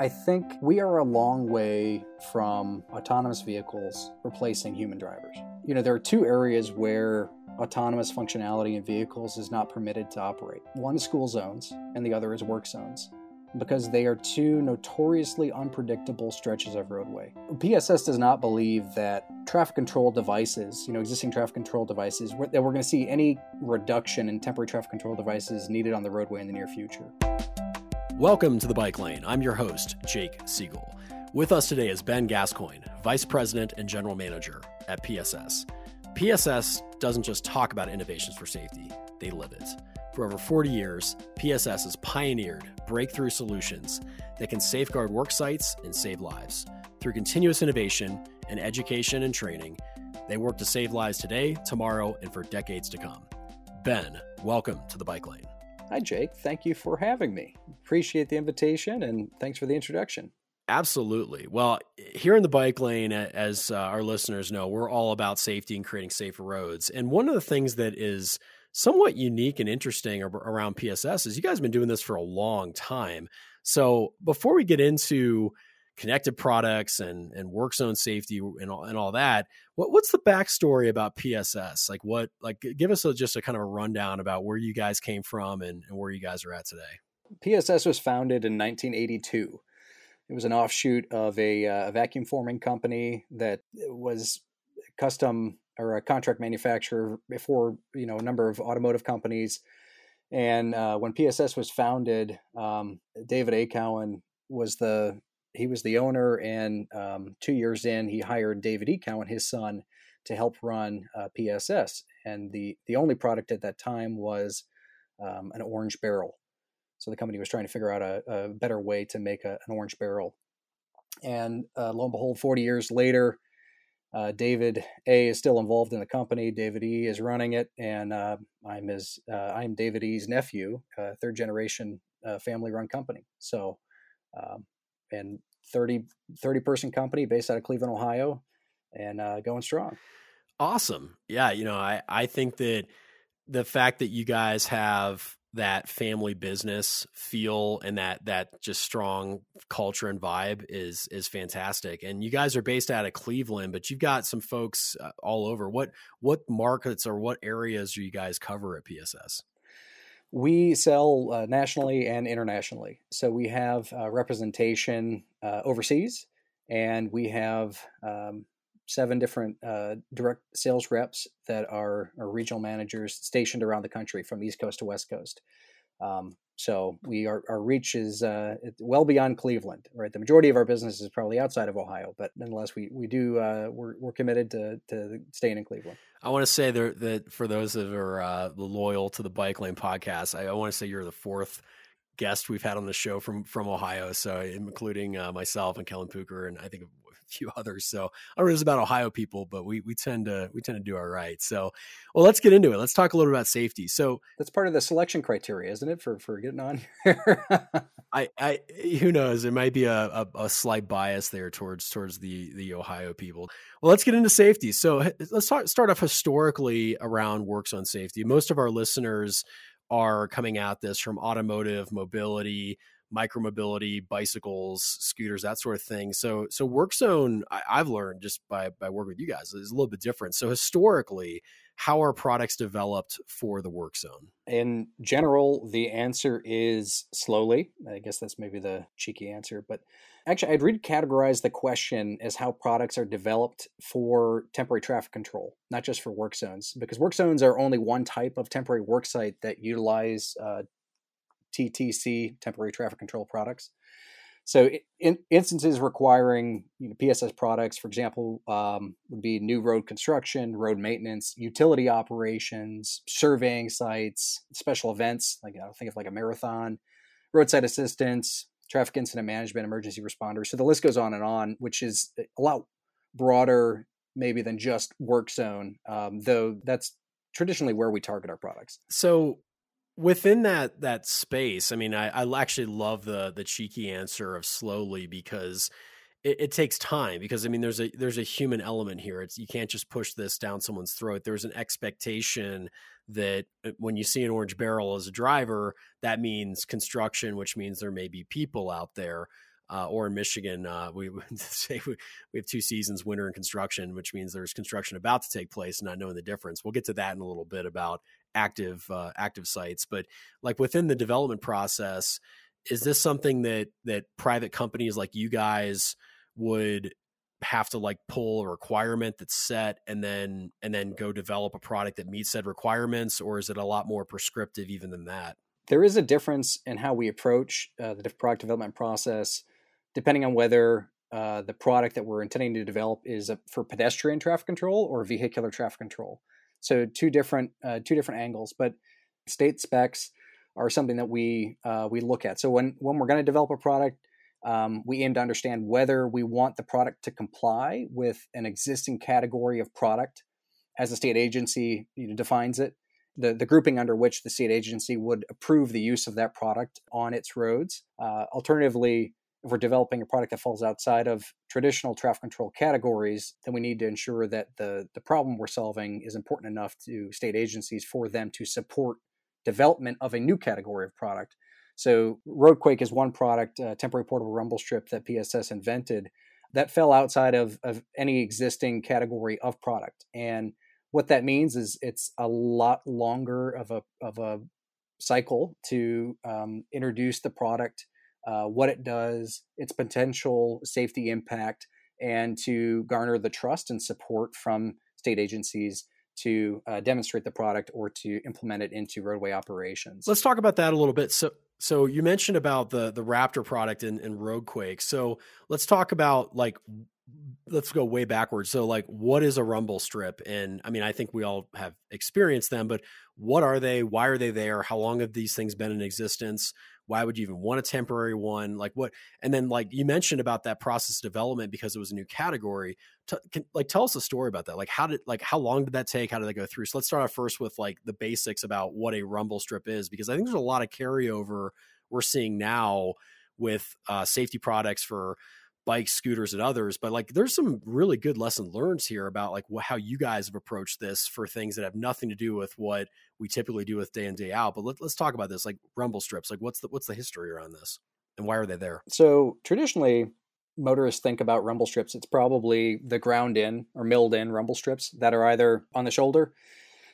I think we are a long way from autonomous vehicles replacing human drivers. You know, there are two areas where autonomous functionality in vehicles is not permitted to operate. One is school zones, and the other is work zones because they are two notoriously unpredictable stretches of roadway. PSS does not believe that traffic control devices, you know, existing traffic control devices, that we're going to see any reduction in temporary traffic control devices needed on the roadway in the near future. Welcome to the Bike Lane. I'm your host, Jake Siegel. With us today is Ben Gascoigne, Vice President and General Manager at PSS. PSS doesn't just talk about innovations for safety, they live it. For over 40 years, PSS has pioneered breakthrough solutions that can safeguard work sites and save lives. Through continuous innovation and education and training, they work to save lives today, tomorrow, and for decades to come. Ben, welcome to the Bike Lane. Hi, Jake. Thank you for having me. Appreciate the invitation and thanks for the introduction. Absolutely. Well, here in the bike lane, as uh, our listeners know, we're all about safety and creating safer roads. And one of the things that is somewhat unique and interesting around PSS is you guys have been doing this for a long time. So before we get into connected products and and work zone safety and all, and all that, what, what's the backstory about PSS? Like what like give us a, just a kind of a rundown about where you guys came from and, and where you guys are at today. PSS was founded in 1982. It was an offshoot of a, uh, vacuum forming company that was custom or a contract manufacturer before you know a number of automotive companies. And uh, when PSS was founded, um, David A. Cowan was the he was the owner, and um, two years in, he hired David E. Cowan, his son, to help run uh, PSS. And the the only product at that time was um, an orange barrel. So the company was trying to figure out a, a better way to make a, an orange barrel. And uh, lo and behold, 40 years later, uh, David A is still involved in the company. David E is running it, and uh, I'm his. Uh, I'm David E's nephew, uh, third generation family run company. So, um, and 30, 30 person company based out of Cleveland, Ohio, and uh, going strong. Awesome. Yeah, you know, I I think that the fact that you guys have that family business feel and that that just strong culture and vibe is is fantastic. And you guys are based out of Cleveland, but you've got some folks uh, all over. What what markets or what areas do you guys cover at PSS? We sell uh, nationally and internationally. So we have uh, representation uh, overseas, and we have um, seven different uh, direct sales reps that are, are, regional managers stationed around the country from East Coast to West Coast. Um, so we are, our reach is uh, well beyond Cleveland, right? The majority of our business is probably outside of Ohio, but nonetheless, we we do uh, we're, we're committed to to staying in Cleveland. I want to say that, that for those that are uh, loyal to the Bike Lane podcast, I, I want to say you're the fourth guest we've had on the show from from Ohio, so including uh, myself and Kellen Puker, and I think few others. So I don't know it's about Ohio people, but we we tend to we tend to do our all right. So well, let's get into it. Let's talk a little about safety. So that's part of the selection criteria, isn't it, for for getting on here? I I who knows? There might be a, a, a slight bias there towards towards the the Ohio people. Well, let's get into safety. So let's start start off historically around work zone safety. Most of our listeners are coming at this from automotive mobility micromobility, bicycles, scooters, that sort of thing. So, so work zone, I, have learned just by by working with you guys, is a little bit different. So, historically, how are products developed for the work zone? In general, the answer is slowly. I guess that's maybe the cheeky answer, but actually, I'd recategorize the question as how products are developed for temporary traffic control, not just for work zones, because work zones are only one type of temporary work site that utilize uh, TTC, temporary traffic control products. So, in instances requiring you know, PSS products, for example, um, would be new road construction, road maintenance, utility operations, surveying sites, special events like I don't think of like a marathon, roadside assistance, traffic incident management, emergency responders. So the list goes on and on, which is a lot broader maybe than just work zone, um, though that's traditionally where we target our products. So within that that space, I mean, I, I actually love the the cheeky answer of slowly because it, it, takes time. Because I mean, there's a there's a human element here. It's you can't just push this down someone's throat. There's an expectation that uh, when you see an orange barrel as a driver, that means construction, which means there may be people out there. uh, or in Michigan, uh, we say we, we have two seasons, winter and construction, which means there's construction about to take place, and not knowing the difference. We'll get to that in a little bit about active uh, active sites, but like within the development process, is this something that that private companies like you guys would have to like pull a requirement that's set and then and then go develop a product that meets said requirements or is it a lot more prescriptive even than that? There is a difference in how we approach uh, the product development process depending on whether uh, the product that we're intending to develop is a, for pedestrian traffic control or vehicular traffic control so two different uh, two different angles but state specs are something that we uh, we look at so when when we're going to develop a product um, we aim to understand whether we want the product to comply with an existing category of product as the state agency you know, defines it, the, the grouping under which the state agency would approve the use of that product on its roads. Uh, alternatively, if we're developing a product that falls outside of traditional traffic control categories, then we need to ensure that the, the problem we're solving is important enough to state agencies for them to support development of a new category of product so RoadQuake is one product, uh, temporary portable rumble strip that PSS invented that fell outside of, of any existing category of product. And what that means is it's a lot longer of a of a cycle to um, introduce the product, uh, what it does, its potential safety impact, and to garner the trust and support from state agencies to uh, demonstrate the product or to implement it into roadway operations. Let's talk about that a little bit. So, so you mentioned about the the Raptor product in, in RoadQuake. So let's talk about like let's go way backwards. So like what is a rumble strip? And I mean I think we all have experienced them, but what are they? Why are they there? How long have these things been in existence? Why would you even want a temporary one? Like what and then like you mentioned about that process development because it was a new category. T- can, like tell us a story about that. Like how did like how long did that take? How did that go through? So let's start off first with like the basics about what a rumble strip is because i think there's a lot of carryover we're seeing now with uh, safety products for bikes, scooters, and others. But like, there's some really good lesson learned here about like how you guys have approached this for things that have nothing to do with what we typically do with day in day out. But let, us talk about this, like rumble strips. Like, what's the what's the history around this, and why are they there? So traditionally, motorists think about rumble strips. It's probably the ground in or milled in rumble strips that are either on the shoulder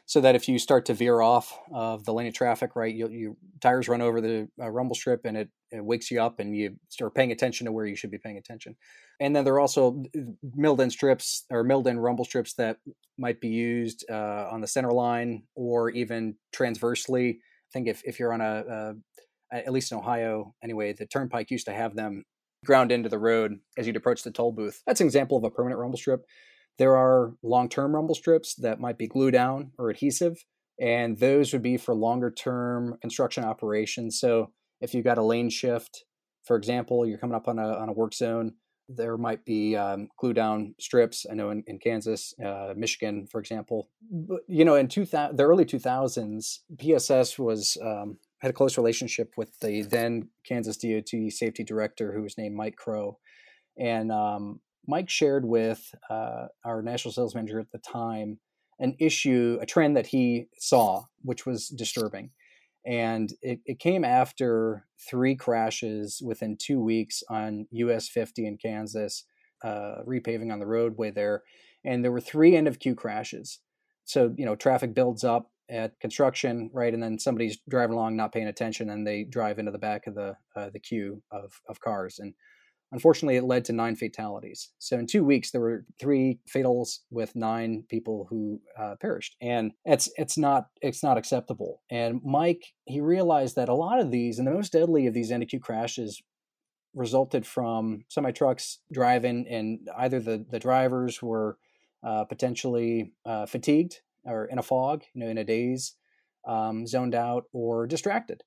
so that if you start to veer off of the lane of traffic, right, you, you tires run over the uh, rumble strip and it, it, wakes you up and you start paying attention to where you should be paying attention. And then there are also milled in strips or milled in rumble strips that might be used uh, on the center line or even transversely. I think if, if you're on a, a at least in Ohio anyway, the turnpike used to have them ground into the road as you'd approach the toll booth. That's an example of a permanent rumble strip. There are long term rumble strips that might be glue down or adhesive, and those would be for longer term construction operations. So if you've got a lane shift, for example, you're coming up on a, on a work zone, there might be um, glue down strips. I know in, in Kansas, uh, Michigan, for example. But, you know, in 2000, the early 2000s, PSS was um, had a close relationship with the then Kansas DOT safety director, who was named Mike Crow, and um, Mike shared with uh, our national sales manager at the time an issue, a trend that he saw, which was disturbing. And it, it came after three crashes within two weeks on US 50 in Kansas, uh, repaving on the roadway there. And there were three end of queue crashes. So, you know, traffic builds up at construction, right? And then somebody's driving along, not paying attention, and they drive into the back of the uh, the queue of, of cars. And Unfortunately, it led to nine fatalities. So in two weeks, there were three fatals with nine people who uh, perished, and it's it's not it's not acceptable. And Mike he realized that a lot of these, and the most deadly of these NQ crashes, resulted from semi trucks driving, and either the the drivers were uh, potentially uh, fatigued or in a fog, you know, in a daze, um, zoned out, or distracted.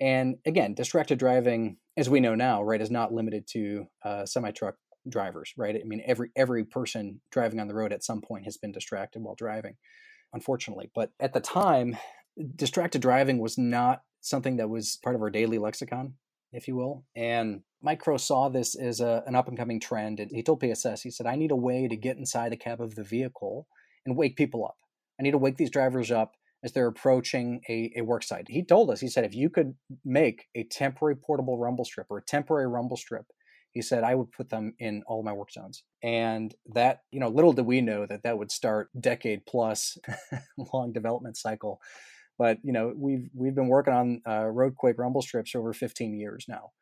And again, distracted driving, as we know now, right, is not limited to uh, semi truck drivers, right? I mean, every every person driving on the road at some point has been distracted while driving, unfortunately. But at the time, distracted driving was not something that was part of our daily lexicon, if you will. And Mike Crow saw this as a, an up and coming trend. And he told PSS, he said, I need a way to get inside the cab of the vehicle and wake people up. I need to wake these drivers up as they're approaching a, a work site. He told us, he said, if you could make a temporary portable rumble strip or a temporary rumble strip, he said I would put them in all my work zones. And that, you know, little did we know that that would start decade plus long development cycle. But you know, we've we've been working on uh, RoadQuake rumble strips over 15 years now.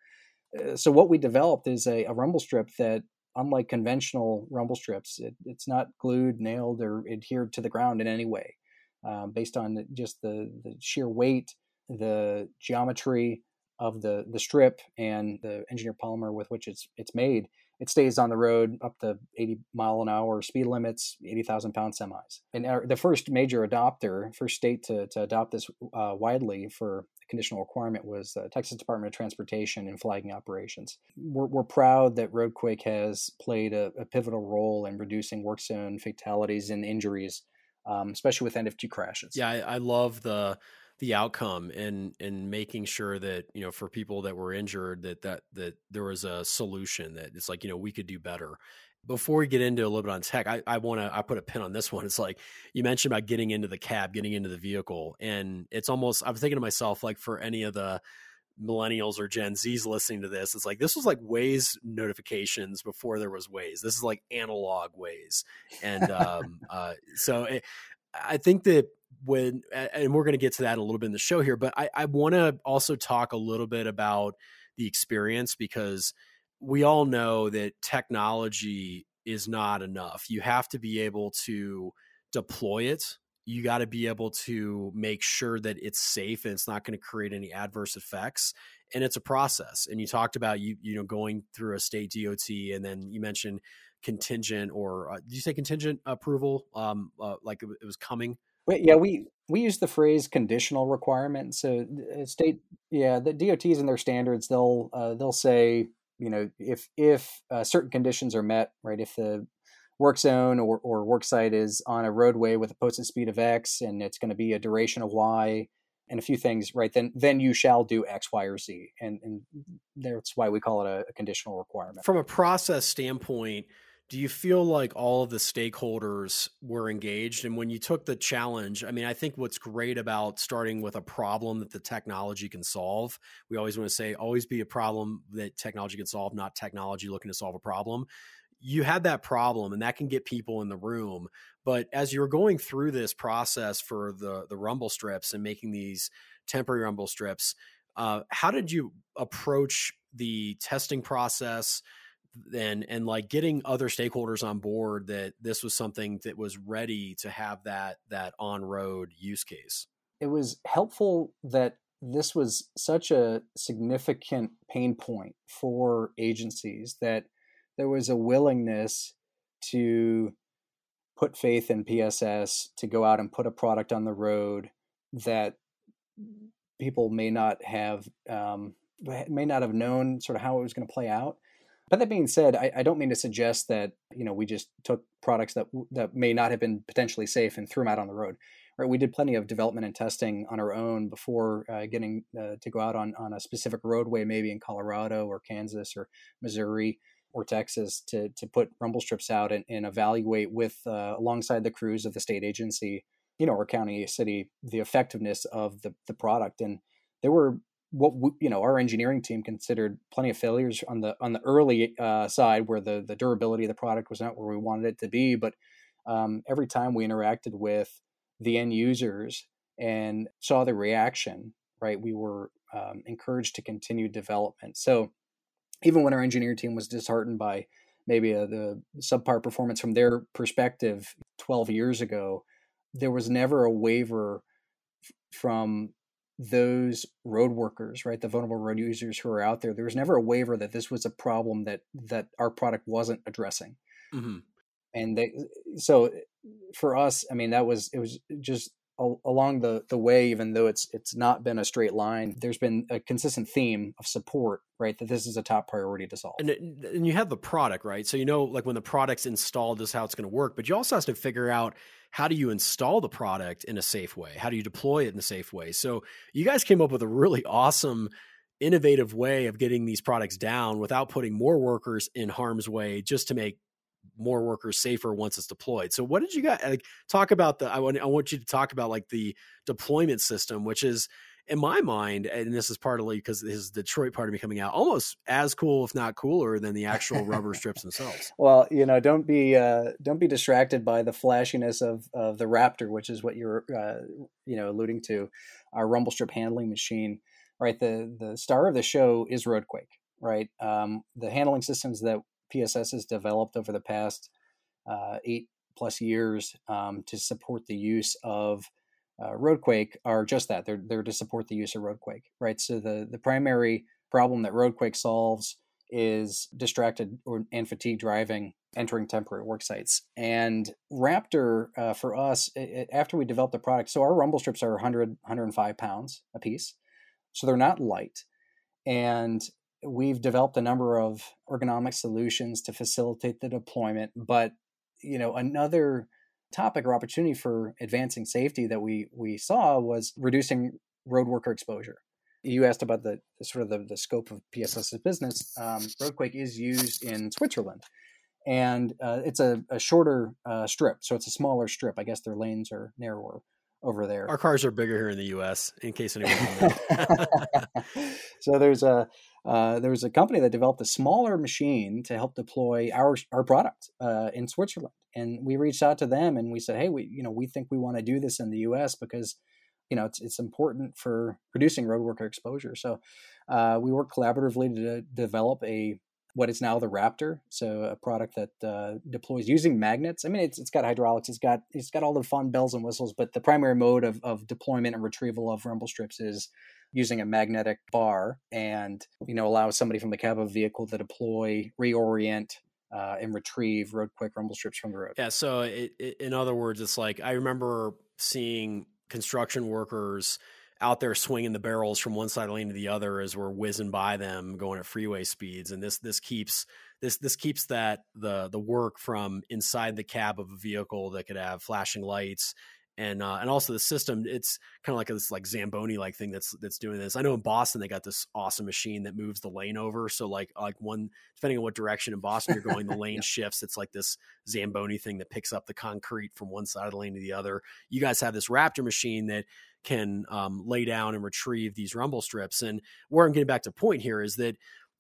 Uh, so what we developed is a, a rumble strip that unlike conventional rumble strips, it, it's not glued, nailed, or adhered to the ground in any way, um, based on just the, the sheer weight, the geometry of the the strip, and the engineered polymer with which it's it's made. It stays on the road up to 80 mile an hour speed limits, 80,000 pound semis. And the first major adopter, first state to, to adopt this uh, widely for conditional requirement was the Texas Department of Transportation in flagging operations. We're, we're proud that RoadQuake has played a, a, pivotal role in reducing work zone fatalities and injuries, um, especially with NFT crashes. Yeah, I, I love the the outcome and and making sure that you know for people that were injured that that that there was a solution that it's like you know we could do better before we get into a little bit on tech, I, I want to I put a pin on this one. It's like you mentioned about getting into the cab, getting into the vehicle, and it's almost I'm thinking to myself like for any of the millennials or Gen Zs listening to this, it's like this was like Waze notifications before there was Waze. This is like analog Waze, and um, uh, so it, I think that when and we're going to get to that a little bit in the show here, but I, I want to also talk a little bit about the experience because we all know that technology is not enough. You have to be able to deploy it. You got to be able to make sure that it's safe and it's not going to create any adverse effects. And it's a process. And you talked about you you know going through a state DOT, and then you mentioned contingent or uh, did you say contingent approval? Um, uh, like it, it was coming. Wait, yeah, we we use the phrase conditional requirement. So uh, state, yeah, the DOTs and their standards, they'll uh, they'll say you know if if uh, certain conditions are met right if the work zone or, or work site is on a roadway with a posted speed of x and it's going to be a duration of y and a few things right? Then then you shall do x y or z and and that's why we call it a, a conditional requirement. From a process standpoint do you feel like all of the stakeholders were engaged? And when you took the challenge i mean i think what's great about starting with a problem that the technology can solve we always want to say always be a problem that technology can solve not technology looking to solve a problem you had that problem and that can get people in the room but as you're going through this process for the the rumble strips and making these temporary rumble strips uh, how did you approach the testing process and and like getting other stakeholders on board that this was something that was ready to have that that on road use case? It was helpful that this was such a significant pain point for agencies that there was a willingness to put faith in PSS to go out and put a product on the road that people may not have um, may not have known sort of how it was going to play out but that being said, I, I, don't mean to suggest that you know we just took products that that may not have been potentially safe and threw them out on the road. Right, we did plenty of development and testing on our own before uh, getting uh, to go out on on a specific roadway, maybe in Colorado or Kansas or Missouri or Texas, to to put rumble strips out and, and evaluate with uh, alongside the crews of the state agency, you know, or county, city, the effectiveness of the the product. And there were what we, you know our engineering team considered plenty of failures on the on the early uh, side where the the durability of the product was not where we wanted it to be but um, every time we interacted with the end users and saw the reaction right we were um, encouraged to continue development so even when our engineering team was disheartened by maybe a, uh, the subpar performance from their perspective 12 years ago there was never a waiver from those road workers, right, the vulnerable road users who are out there, there was never a waiver that this was a problem that that our product wasn't addressing. Mm-hmm. And they, so for us, I mean, that was it was just along the the way even though it's it's not been a straight line there's been a consistent theme of support right that this is a top priority to solve. And, uh, and you have the product right? So you know like when the product's installed this is how it's going to work but you also have to figure out how do you install the product in a safe way? How do you deploy it in a safe way? So you guys came up with a really awesome innovative way of getting these products down without putting more workers in harm's way just to make more workers safer once it's deployed. So what did you guys like talk about the I want I want you to talk about like the deployment system which is in my mind, and this is partly because this his Detroit part of me coming out, almost as cool, if not cooler, than the actual rubber strips themselves. Well, you know, don't be uh, don't be distracted by the flashiness of of the Raptor, which is what you're uh, you know alluding to, our rumble strip handling machine. Right, the the star of the show is RoadQuake. Right, um, the handling systems that PSS has developed over the past uh, eight plus years um, to support the use of uh, RoadQuake are just that. They're they're to support the use of RoadQuake, right? So the the primary problem that RoadQuake solves is distracted or and fatigue driving entering temporary work sites. And Raptor uh, for us, it, after we developed the product, so our rumble strips are 100 105 pounds a piece, so they're not light, and we've developed a number of ergonomic solutions to facilitate the deployment. But you know another topic or opportunity for advancing safety that we we saw was reducing road worker exposure. You asked about the, sort of the, the, scope of PSS's business. Um, RoadQuake is used in Switzerland, and uh, it's a, a shorter uh, strip, so it's a smaller strip. I guess their lanes are narrower over there. Our cars are bigger here in the U.S. In case anyone. so there's a uh, there was a company that developed a smaller machine to help deploy our our product uh, in Switzerland, and we reached out to them and we said, hey, we you know we think we want to do this in the U.S. because you know it's it's important for reducing road worker exposure. So uh, we worked collaboratively to develop a what is now the Raptor, so a product that uh, deploys using magnets. I mean, it's it's got hydraulics, it's got it's got all the fun bells and whistles, but the primary mode of, of deployment and retrieval of rumble strips is using a magnetic bar, and you know allows somebody from the cab of a vehicle to deploy, reorient, uh, and retrieve RoadQuake rumble strips from the road. Yeah. So it, it, in other words, it's like I remember seeing construction workers out there swinging the barrels from one side of the lane to the other as we're whizzing by them going at freeway speeds. And this this keeps this this keeps that the the work from inside the cab of a vehicle that could have flashing lights and uh, and also the system it's kind of like this like zamboni like thing that's that's doing this. I know in boston they got this awesome machine that moves the lane over so like like one depending on what direction in boston you're going the lane yeah. shifts. It's like this zamboni thing that picks up the concrete from one side of the lane to the other. You guys have this raptor machine that can um, lay down and retrieve these rumble strips and where i'm getting back to point here is that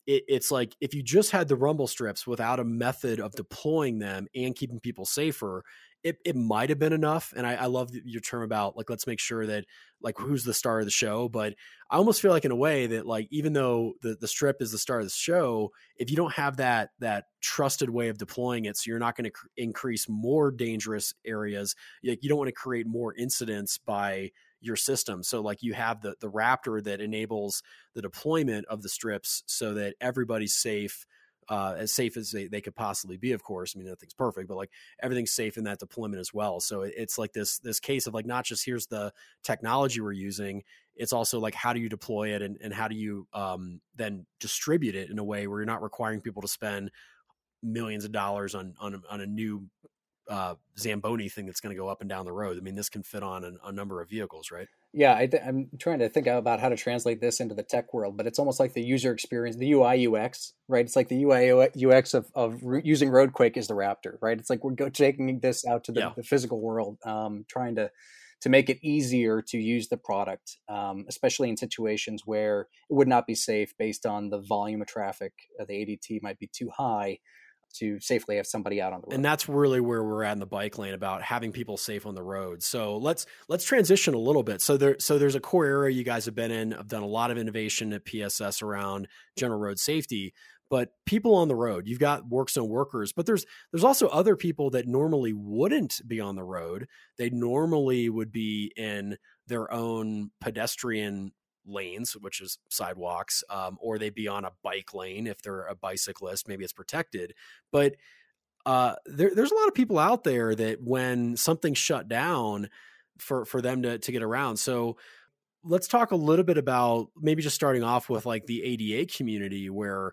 it, it's like if you just had the rumble strips without a method of deploying them and keeping people safer it, it might have been enough. And I, I love your term about like, let's make sure that like who's the star of the show. But I almost feel like in a way that like, even though the, the strip is the star of the show, if you don't have that, that trusted way of deploying it, so you're not going to cr- increase more dangerous areas. Like you don't want to create more incidents by your system. So like you have the, the Raptor that enables the deployment of the strips so that everybody's safe uh, as safe as they, they could possibly be. Of course, I mean nothing's perfect, but like everything's safe in that deployment as well. So it, it's like this this case of like not just here's the technology we're using, it's also like how do you deploy it and, and how do you um, then distribute it in a way where you're not requiring people to spend millions of dollars on on, on a new uh, Zamboni thing that's going to go up and down the road. I mean, this can fit on a, a number of vehicles, right? Yeah, I am trying to think about how to translate this into the tech world, but it's almost like the user experience, the UI UX, right? It's like the UI UX of, of using RoadQuake is the Raptor, right? It's like we're go, taking this out to the, yeah. the physical world, um, trying to to make it easier to use the product, um, especially in situations where it would not be safe based on the volume of traffic. Uh, the ADT might be too high to safely have somebody out on the road. And that's really where we're at in the bike lane about having people safe on the road. So let's let's transition a little bit. So there so there's a core area you guys have been in. I've done a lot of innovation at PSS around general road safety. But people on the road, you've got work zone workers, but there's there's also other people that normally wouldn't be on the road. They normally would be in their own pedestrian lanes, which is sidewalks, um, or they'd be on a bike lane if they're a bicyclist. Maybe it's protected, but uh, there, there's a lot of people out there that when something's shut down for for them to to get around. So let's talk a little bit about maybe just starting off with like the ADA community where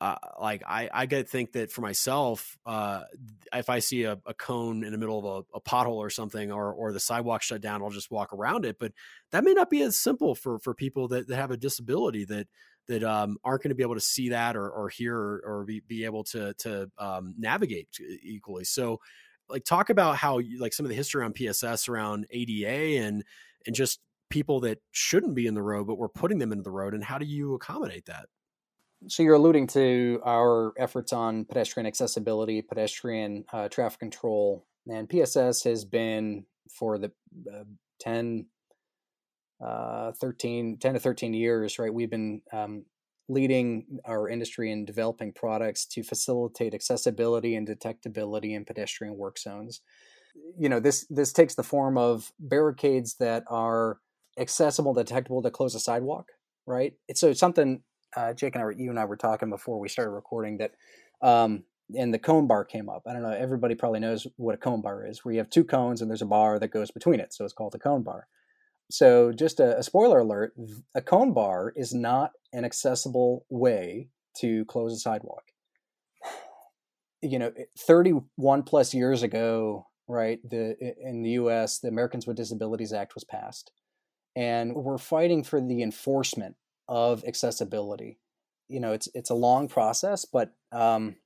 uh, like I, I get think that for myself, uh, if I see a, a, cone in the middle of a, a, pothole or something, or or the sidewalk shut down, I'll just walk around it. But that may not be as simple for for people that, that have a disability that that um, aren't going to be able to see that or, or hear or, or be, be able to to um, navigate equally. So, like talk about how like some of the history around PSS around ADA and and just people that shouldn't be in the road, but we're putting them into the road? And how do you accommodate that? So you're alluding to our efforts on pedestrian accessibility, pedestrian uh, traffic control, and PSS has been for the uh, 10, uh, 13, 10 to 13 years, right? We've been um, leading our industry in developing products to facilitate accessibility and detectability in pedestrian work zones. You know, this this takes the form of barricades that are accessible, detectable to close a sidewalk, right? So something uh, Jake and I, you and I were talking before we started recording that, um, and the cone bar came up. I don't know. Everybody probably knows what a cone bar is, where you have two cones and there's a bar that goes between it, so it's called a cone bar. So, just a, a spoiler alert: a cone bar is not an accessible way to close a sidewalk. You know, 31 plus years ago, right? The in the U.S., the Americans with Disabilities Act was passed, and we're fighting for the enforcement of accessibility. You know, it's it's a long process, but um,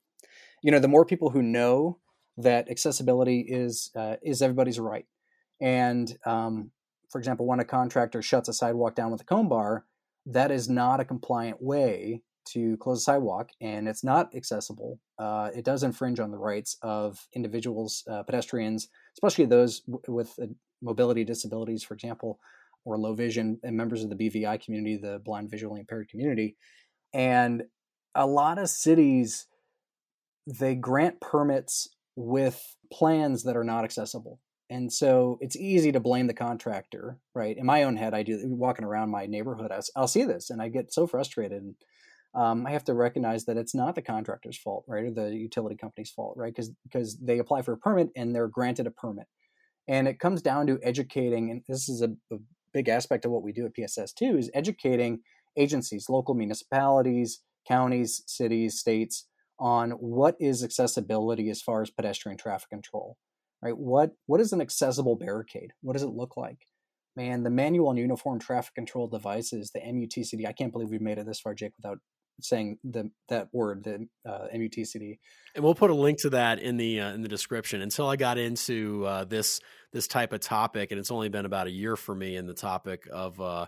you know, the more people who know that accessibility is uh, is everybody's right, and um, for example, when a contractor shuts a sidewalk down with a cone bar, that is not a compliant way to close a sidewalk, and it's not accessible. Uh, it does infringe on the rights of individuals, uh, pedestrians, especially those w- with uh, mobility disabilities, for example, or low vision and members of the BVI community, the blind visually impaired community. And a lot of cities, they grant permits with plans that are not accessible. And so it's easy to blame the contractor, right? In my own head, I do walking around my neighborhood, I'll, see this and I get so frustrated. Um, I have to recognize that it's not the contractor's fault, right, or the utility company's fault, right? Because because they apply for a permit and they're granted a permit, and it comes down to educating. And this is a, a big aspect of what we do at PSS too is educating agencies, local municipalities, counties, cities, states on what is accessibility as far as pedestrian traffic control. Right? What what is an accessible barricade? What does it look like? Man, the manual and uniform traffic control devices, the MUTCD. I can't believe we've made it this far, Jake, without saying the that word, the uh, MUTCD. And we'll put a link to that in the uh, in the description. Until I got into uh, this this type of topic, and it's only been about a year for me in the topic of uh,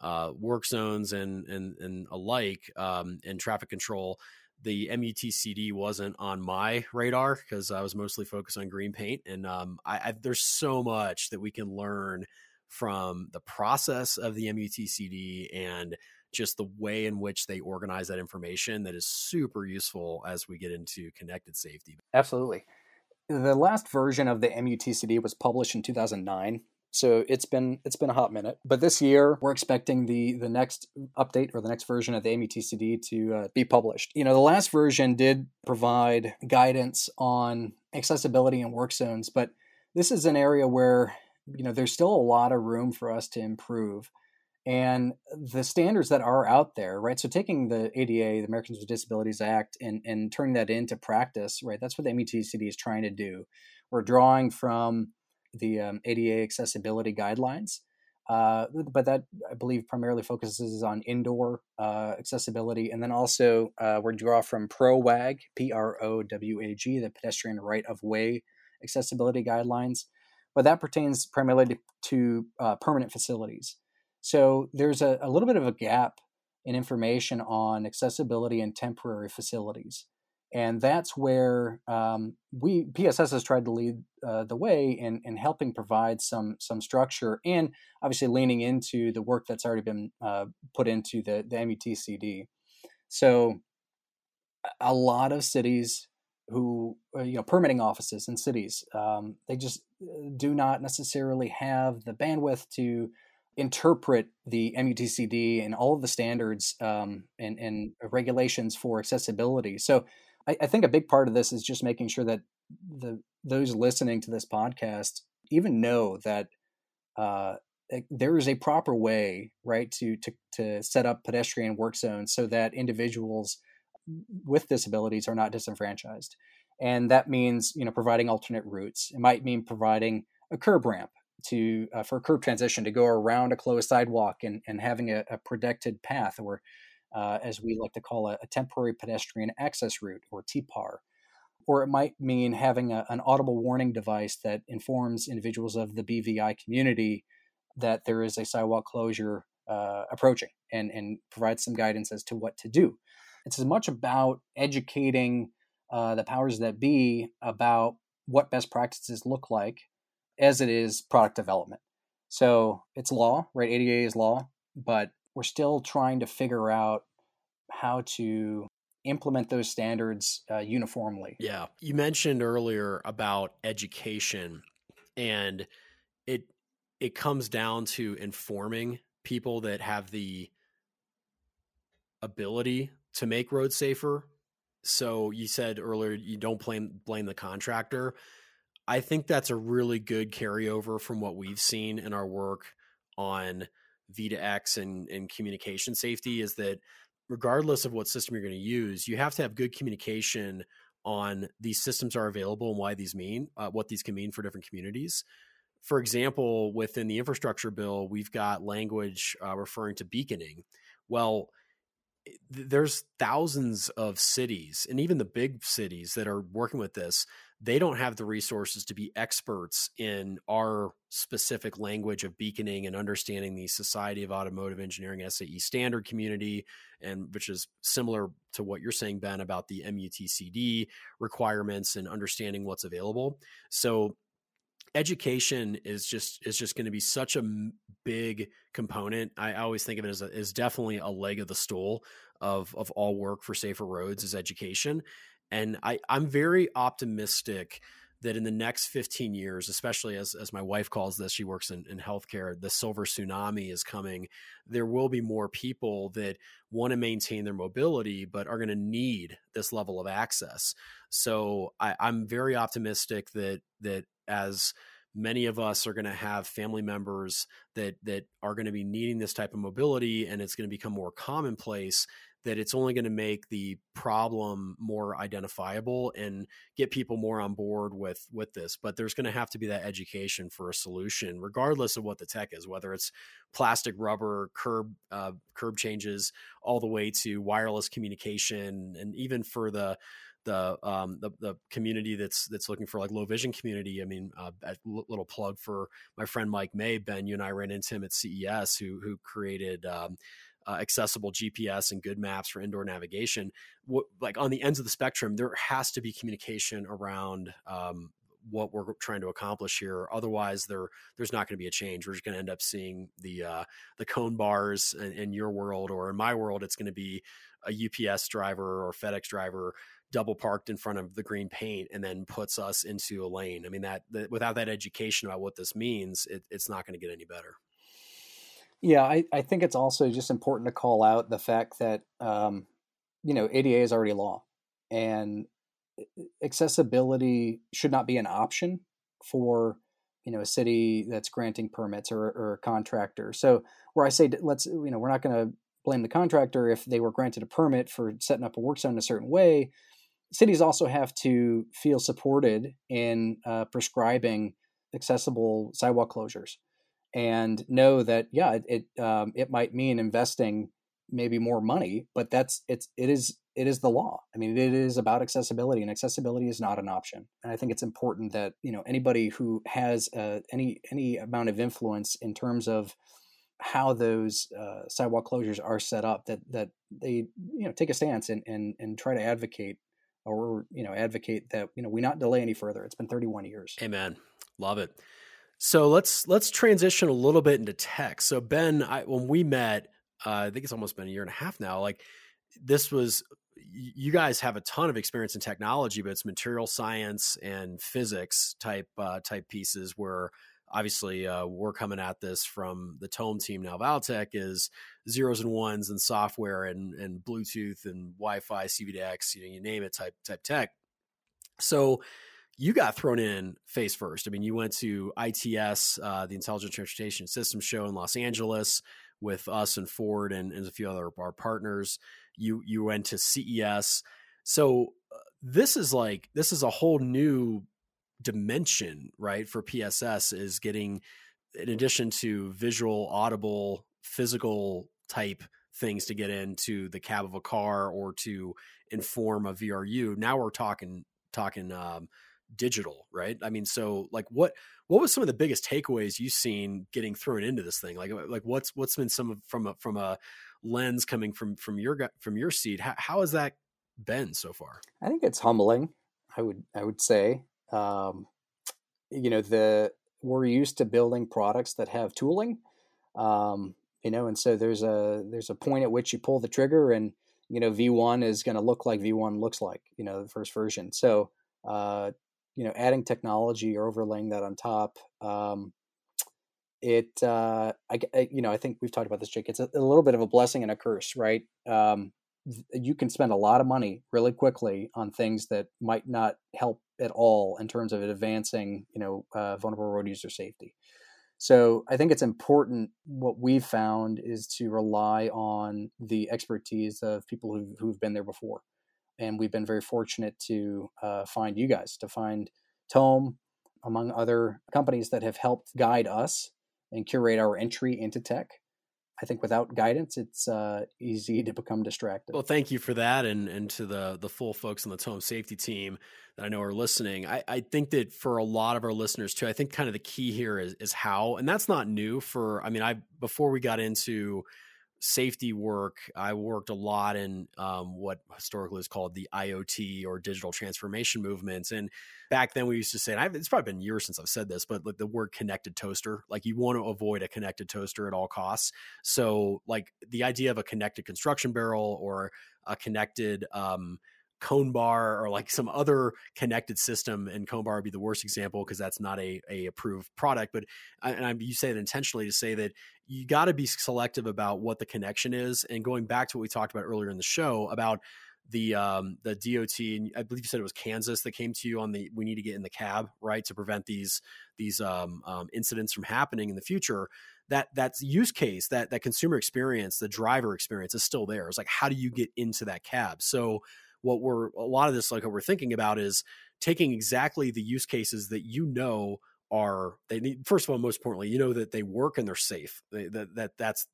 uh, work zones and and and alike um, and traffic control. The MUTCD wasn't on my radar because I was mostly focused on green paint, and um, I, I, there's so much that we can learn from the process of the MUTCD and just the way in which they organize that information that is super useful as we get into connected safety. Absolutely. The last version of the MUTCD was published in 2009. So it's been it's been a hot minute, but this year we're expecting the the next update or the next version of the MUTCD to uh, be published. You know, the last version did provide guidance on accessibility and work zones, but this is an area where you know there's still a lot of room for us to improve and the standards that are out there, right? So taking the ADA, the Americans with Disabilities Act, and and turning that into practice, right? That's what the MUTCD is trying to do. We're drawing from the um, ADA accessibility guidelines, uh, but that I believe primarily focuses on indoor uh, accessibility, and then also uh, we draw from PROWAG, P R O W A G, the Pedestrian Right of Way accessibility guidelines, but that pertains primarily to, to uh, permanent facilities. So there's a, a little bit of a gap in information on accessibility in temporary facilities. And that's where um, we PSS has tried to lead uh, the way in, in helping provide some some structure and obviously leaning into the work that's already been uh, put into the, the MUTCD. So a lot of cities who uh, you know permitting offices in cities um, they just uh, do not necessarily have the bandwidth to interpret the MUTCD and all of the standards um, and, and, regulations for accessibility. So I, I, think a big part of this is just making sure that the those listening to this podcast even know that uh, there is a proper way, right, to, to to set up pedestrian work zones so that individuals with disabilities are not disenfranchised. And that means, you know, providing alternate routes. It might mean providing a curb ramp to uh, for a curb transition to go around a closed sidewalk and, and having a, a protected path or uh, as we like to call a, a, temporary pedestrian access route or TPAR. Or it might mean having a, an audible warning device that informs individuals of the BVI community that there is a sidewalk closure uh, approaching and, and provide some guidance as to what to do. It's as much about educating uh, the powers that be about what best practices look like as it is product development. So it's law, right? ADA is law, but we're still trying to figure out how to implement those standards uh, uniformly. Yeah. You mentioned earlier about education and it it comes down to informing people that have the ability to make roads safer. So you said earlier you don't blame blame the contractor. I think that's a really good carryover from what we've seen in our work on V2X and, and communication safety is that regardless of what system you're going to use, you have to have good communication on these systems are available and why these mean, uh, what these can mean for different communities. For example, within the infrastructure bill, we've got language uh, referring to beaconing. Well, there's thousands of cities and even the big cities that are working with this they don't have the resources to be experts in our specific language of beaconing and understanding the society of automotive engineering sae standard community and which is similar to what you're saying ben about the mutcd requirements and understanding what's available so education is just is just going to be such a big component. I always think of it as a, as definitely a leg of the stool of of all work for safer roads is education, and I I'm very optimistic that in the next 15 years, especially as, as my wife calls this, she works in, in healthcare, the silver tsunami is coming. There will be more people that want to maintain their mobility, but are going to need this level of access. So I, I'm very optimistic that that as many of us are going to have family members that that are going to be needing this type of mobility and it's going to become more commonplace that it's only going to make the problem more identifiable and get people more on board with with this but there's going to have to be that education for a solution regardless of what the tech is whether it's plastic rubber curb uh, curb changes all the way to wireless communication and even for the the um, the, the community that's that's looking for like low vision community. I mean, uh, a little plug for my friend Mike May. Ben, you and I ran into him at CES, who who created. Um, uh, accessible GPS and good maps for indoor navigation. What, like on the ends of the spectrum, there has to be communication around um, what we're trying to accomplish here. Otherwise, there there's not going to be a change. We're just going to end up seeing the uh, the cone bars in, in, your world, or in my world, it's going to be a UPS driver or FedEx driver double parked in front of the green paint and then puts us into a lane. I mean that, that without that education about what this means, it, it's not going to get any better. Yeah, I, I think it's also just important to call out the fact that um, you know ADA is already law, and accessibility should not be an option for you know a city that's granting permits or, or a contractor. So where I say let's you know we're not going to blame the contractor if they were granted a permit for setting up a work zone in a certain way cities also have to feel supported in uh, prescribing accessible sidewalk closures and know that yeah it it, um, it might mean investing maybe more money but that's it's it is it is the law i mean it is about accessibility and accessibility is not an option and i think it's important that you know anybody who has uh, any any amount of influence in terms of how those uh, sidewalk closures are set up that that they you know take a stance and and, and try to advocate or you know advocate that you know we not delay any further. It's been 31 years. Amen. Love it. So let's let's transition a little bit into tech. So Ben, I, when we met, uh, I think it's almost been a year and a half now. Like this was, you guys have a ton of experience in technology, but it's material science and physics type uh, type pieces where obviously uh, we're coming at this from the tome team now valtech is zeros and ones and software and, and bluetooth and wi-fi cv2x you know you name it type type tech so you got thrown in face first. I mean you went to ITS uh, the intelligent transportation systems show in los angeles with us and ford and, and a few other our partners. You you went to CES so uh, this is like this is a whole new dimension, right, for PSS is getting, in addition to visual, audible, physical type things to get into the cab of a car or to inform a VRU. Now we're talking talking um, digital, right? I mean, so like what what was some of the biggest takeaways you've seen getting thrown into this thing? Like like what's what's been some of, from a from a lens coming from from your from your seat? How, how has that been so far? I think it's humbling. I would I would say, um, you know, the we're used to building products that have tooling, um, you know, and so there's a there's a point at which you pull the trigger and you know V1 is going to look like V1 looks like you know the first version. So uh, you know, adding technology or overlaying that on top, um, it uh, I, I, you know I think we've talked about this, Jake. It's a, a, little bit of a blessing and a curse, right? Um, you can spend a lot of money really quickly on things that might not help at all in terms of advancing, you know, uh, vulnerable road user safety. So I think it's important. What we've found is to rely on the expertise of people who've, who've been there before, and we've been very fortunate to uh, find you guys, to find Tome, among other companies that have helped guide us and curate our entry into tech I think without guidance, it's uh, easy to become distracted. Well, thank you for that, and and to the the full folks on the Tome Safety team that I know are listening. I, I think that for a lot of our listeners too, I think kind of the key here is is how, and that's not new. For I mean, I before we got into safety work, I worked a lot in um, what historically is called the IoT or digital transformation movements. And back then, we used to say, and I've, it's probably been years since I've said this, but like the word connected toaster, like you want to avoid a connected toaster at all costs. So, like the idea of a connected construction barrel or a connected um, cone bar or like some other connected system and cone bar would be the worst example because that's not a, a approved product but and I, you say it intentionally to say that you got to be selective about what the connection is and going back to what we talked about earlier in the show about the um the DOT and I believe you said it was Kansas that came to you on the we need to get in the cab right to prevent these these um, um, incidents from happening in the future that that use case that that consumer experience the driver experience is still there. It's like how do you get into that cab? So what we're a lot of this like what we're thinking about is taking exactly the use cases that you know are they need first of all most importantly you know that they work and they're safe. They, that, that that's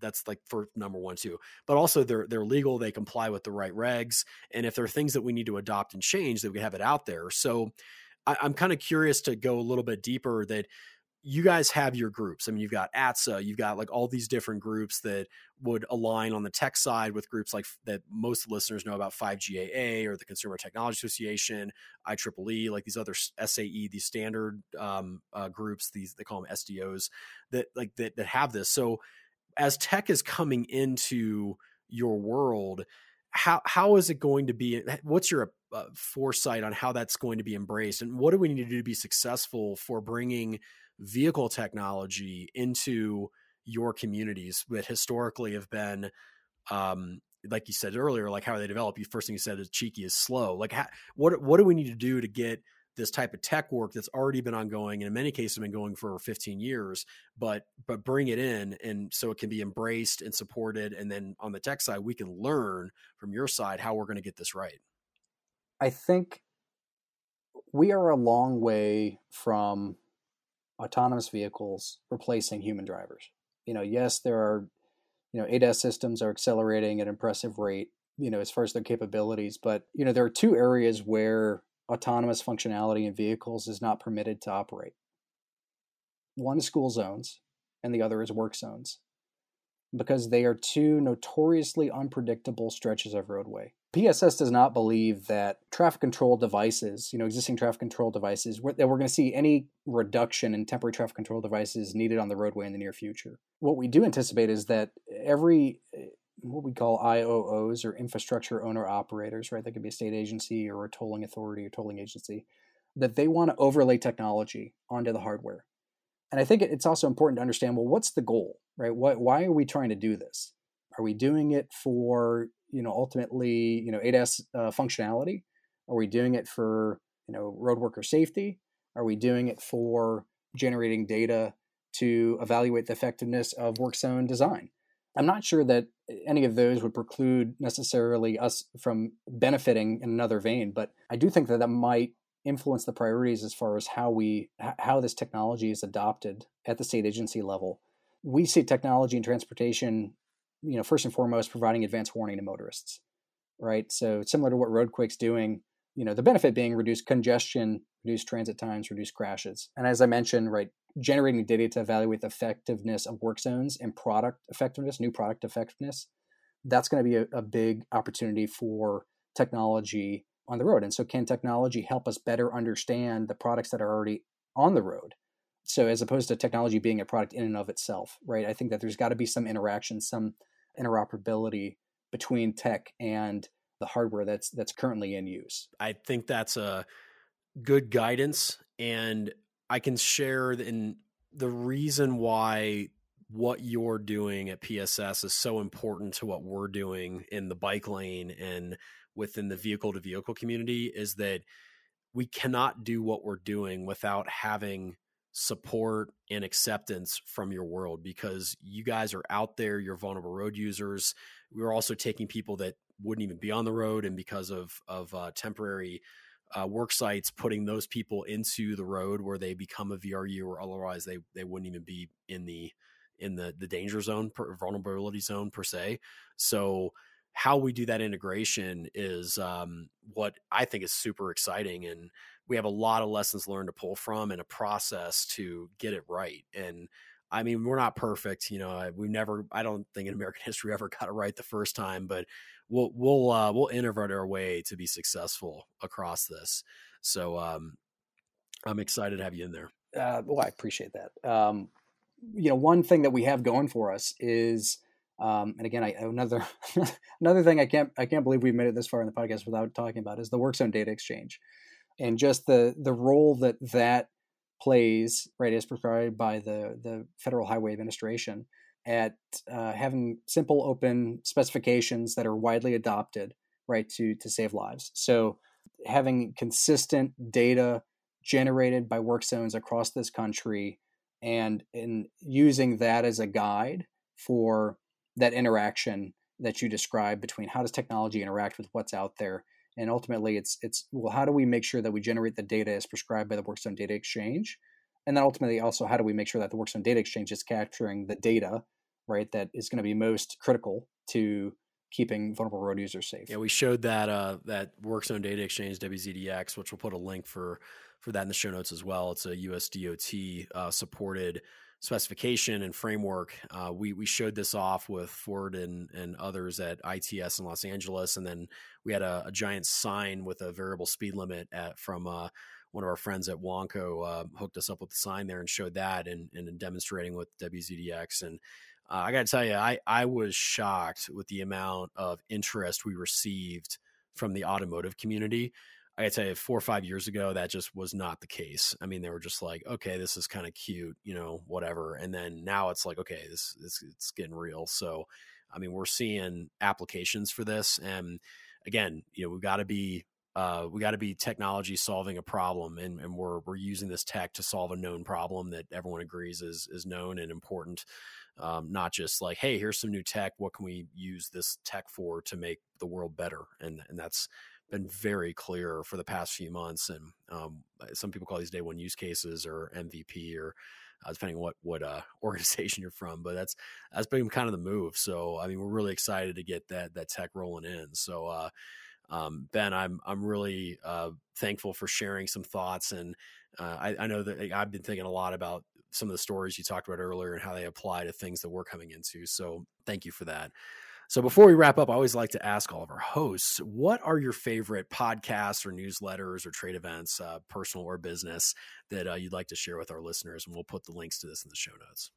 that's like for number one too. But also they're they're legal they comply with the right regs and if there are things that we need to adopt and change that we have it out there. So I, i'm kind of curious to go a little bit deeper that you guys have your groups. I mean, you've got ATSA, you've got like all these different groups that would align on the tech side with groups like that most listeners know about 5GAA or the Consumer Technology Association, IEEE, like these other SAE, these standard um, uh, groups, these they call them SDOs that like that that have this. So as tech is coming into your world, how how is it going to be? What's your uh, foresight on how that's going to be embraced, and what do we need to do to be successful for bringing vehicle technology into your communities that historically have been um, like you said earlier like how they develop you first thing you said is cheeky is slow. Like how, what what do we need to do to get this type of tech work that's already been ongoing and in many cases been going for 15 years but but bring it in and so it can be embraced and supported and then on the tech side we can learn from your side how we're going to get this right? I think we are a long way from autonomous vehicles replacing human drivers. You know, yes, there are, you know, ADAS systems are accelerating at an impressive rate, you know, as far as their capabilities, but, you know, there are two areas where autonomous functionality in vehicles is not permitted to operate. One is school zones, and the other is work zones, because they are two notoriously unpredictable stretches of roadway. PSS does not believe that traffic control devices, you know, existing traffic control devices, that we're going to see any reduction in temporary traffic control devices needed on the roadway in the near future. What we do anticipate is that every eh, what we call IOOs or infrastructure owner operators, right? That could be a state agency or a tolling authority or tolling agency, that they want to overlay technology onto the hardware. And I think it's also important to understand well, what's the goal, right? Why are we trying to do this? Are we doing it for you know ultimately you know ADAS uh, functionality? Are we doing it for you know road worker safety? Are we doing it for generating data to evaluate the effectiveness of work zone design? I'm not sure that any of those would preclude necessarily us from benefiting in another vein, but I do think that that might influence the priorities as far as how we how this technology is adopted at the state agency level. We see technology and transportation you know, first and foremost, providing advance warning to motorists, right? So similar to what RoadQuake's doing, you know, the benefit being reduced congestion reduce transit times, reduce crashes. And as I mentioned, right, generating data to evaluate the effectiveness of work zones and product effectiveness, new product effectiveness, that's going to be a, a big opportunity for technology on the road. And so, can technology help us better understand the products that are already on the road? So, as opposed to technology being a product in and of itself, right? I think that there's got to be some interaction, some interoperability between tech and the hardware that's that's currently in use. I think that's a good guidance, and I can share in the reason why what you're doing at PSS is so important to what we're doing in the bike lane and within the vehicle to vehicle community is that we cannot do what we're doing without having support and acceptance from your world because you guys are out there you're vulnerable road users. We're also taking people that wouldn't even be on the road and because of of uh, temporary uh, work sites putting those people into the road where they become a VRU or otherwise they they wouldn't even be in the in the the danger zone per, vulnerability zone per se. So how we do that integration is um, what I think is super exciting and we have a lot of lessons learned to pull from and a process to get it right and I mean, we're not perfect, you know. We never, I don't think in American history ever got it right the first time, but we'll we'll uh, we'll innovate our way to be successful across this. So um, I'm excited to have you in there. Uh, well, I appreciate that. Um, you know, one thing that we have going for us is, um, and again, I another another thing I can't I can't believe we've made it this far in the podcast without talking about is the WorkZone Data Exchange, and just the the role that that plays right as prescribed by the the Federal Highway Administration at uh, having simple open specifications that are widely adopted right to to save lives. So having consistent data generated by work zones across this country and in using that as a guide for that interaction that you described between how does technology interact with what's out there and ultimately it's it's well how do we make sure that we generate the data as prescribed by the workzone data exchange? And then ultimately also how do we make sure that the workzone data exchange is capturing the data right that is going to be most critical to keeping vulnerable road users safe? Yeah we showed that uh, that workzone data exchange wzdx which we'll put a link for for that in the show notes as well. It's a usdot uh, supported specification and framework uh, we we showed this off with ford and and others at ITS in los angeles and then we had a, a giant sign with a variable speed limit at from uh, one of our friends at Wanco uh, hooked us up with the sign there and showed that and, and demonstrating with WZDX and uh, I got to tell you, I, I was shocked with the amount of interest we received from the automotive community. I got to four or five years ago, that just was not the case. I mean, they were just like, okay, this is kind of cute, you know, whatever. And then now it's like, okay, this, this it's getting real. So, I mean, we're seeing applications for this, and again, you know, we've got to be uh, we got to be technology solving a problem, and, and we're we're using this tech to solve a known problem that everyone agrees is is known and important. Um, not just like, hey, here's some new tech. What can we use this tech for to make the world better? And and that's been very clear for the past few months. And um, some people call these day one use cases or MVP or uh, depending on what what uh, organization you're from. But that's that's been kind of the move. So I mean, we're really excited to get that that tech rolling in. So. Uh, um, ben, I'm I'm really uh, thankful for sharing some thoughts, and uh, I, I, know that I've been thinking a lot about some of the stories you talked about earlier and how they apply to things that we're coming into. So thank you for that. So before we wrap up, I always like to ask all of our hosts, what are your favorite podcasts or newsletters or trade events, uh, personal or business, that uh, you'd like to share with our listeners? And we'll put the links to this in the show notes.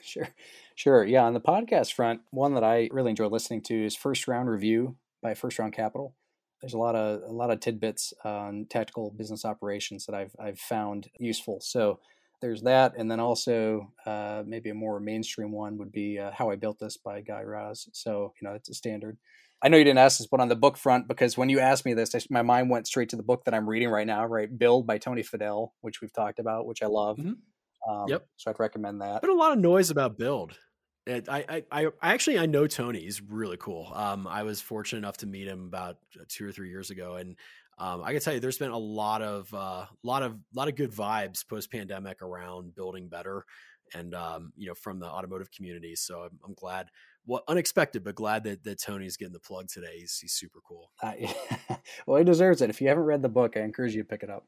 sure, sure. Yeah, on the podcast front, one that I really enjoy listening to is First Round Review by First Round Capital. There's a lot of a lot of tidbits on tactical business operations that I've I've found useful. So there's that, and then also uh, maybe a more mainstream one would be uh, "How I Built This" by Guy Raz. So you know it's a standard. I know you didn't ask this, but on the book front, because when you asked me this, my mind went straight to the book that I'm reading right now, right? "Build" by Tony Fadell, which we've talked about, which I love. Mm-hmm. Um, yep. So I'd recommend that. But a lot of noise about "Build." I, I, I actually I know Tony. He's really cool. Um, I was fortunate enough to meet him about uh, two or three years ago, and um, I can tell you, there's been a lot of, uh, lot of, lot of good vibes post pandemic around building better, and um, you know, from the automotive community. So I'm, I'm glad. Well, unexpected, but glad that, that Tony's getting the plug today. He's, he's super cool. Uh, well, he deserves it. If you haven't read the book, I encourage you to pick it up.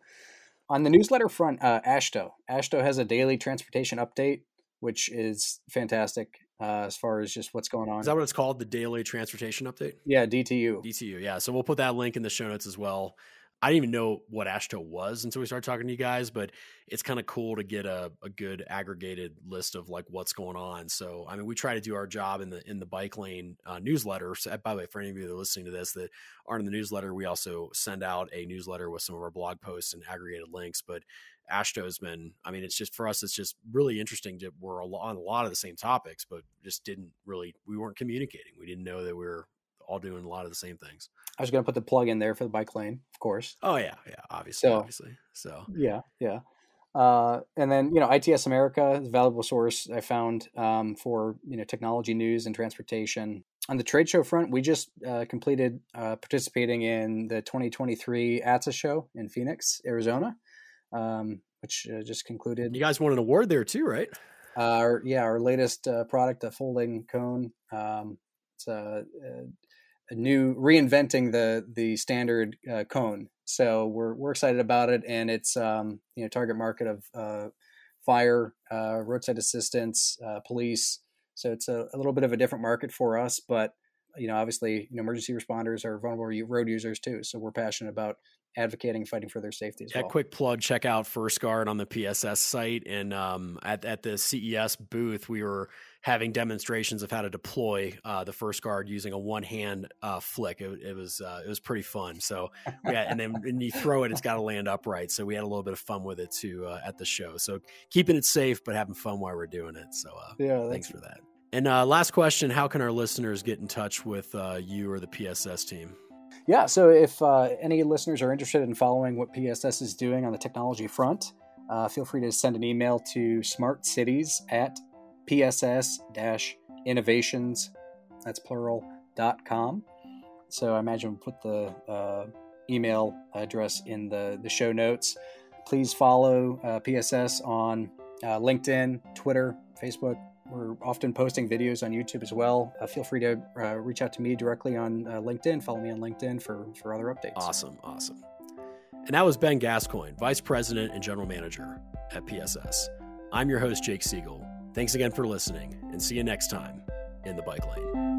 On the newsletter front, uh, AASHTO. AASHTO has a daily transportation update, which is fantastic uh, as far as just what's going on. Is that what it's called? The daily transportation update? Yeah, DTU. DTU, yeah. So we'll put that link in the show notes as well. I didn't even know what AASHTO was until we started talking to you guys, but it's kind of cool to get a, a good aggregated list of like what's going on. So, I mean, we try to do our job in the in the bike lane uh, newsletter. So, by the way, for any of you that are listening to this that aren't in the newsletter, we also send out a newsletter with some of our blog posts and aggregated links. But Has been, I mean, it's just for us, it's just really interesting to we're on a lot of the same topics, but just didn't really we weren't communicating. We didn't know that we are all doing a lot of the same things. I was going to put the plug in there for the bike lane, of course. Oh yeah, yeah, obviously, so, obviously. So yeah, yeah. Uh, and then you know, ITS America is a valuable source I found um, for you know technology news and transportation. On the trade show front, we just uh, completed uh, participating in the 2023 ATSA show in Phoenix, Arizona, um, which uh, just concluded. You guys won an award there too, right? Our yeah, our latest uh, product, a folding cone. Um, it's a, a new reinventing the the standard uh, cone. So we're we're excited about it, and it's um, you know target market of uh, fire, uh, roadside assistance, uh, police. So it's a, a, little bit of a different market for us, but you know obviously you know emergency responders are vulnerable road users too. So we're passionate about advocating fighting for their safety as yeah, well. Quick plug: check out First Guard on the PSS site, and um, at at the CES booth, we were having demonstrations of how to deploy uh, the First Guard using a one hand uh, flick. It, it was uh, it was pretty fun. So yeah, and then when you throw it, it's got to land upright. So we had a little bit of fun with it too uh, at the show. So keeping it safe, but having fun while we're doing it. So uh, yeah, thanks for that. And uh, last question: How can our listeners get in touch with you or the PSS team? yeah, so if uh, any listeners are interested in following what PSS is doing on the technology front, uh, feel free to send an email to smartcities at pss innovations, that's plural, dot com. So I imagine we'll put the uh, email address in the, the show notes. Please follow uh, PSS on uh, LinkedIn, Twitter, Facebook, we're often posting videos on YouTube as well. Uh, feel free to uh, reach out to me directly on uh, LinkedIn. Follow me on LinkedIn for, for other updates. Awesome. Awesome. And that was Ben Gascoigne, Vice President and General Manager at PSS. I'm your host, Jake Sigal. Thanks again for listening, and see you next time in the bike lane.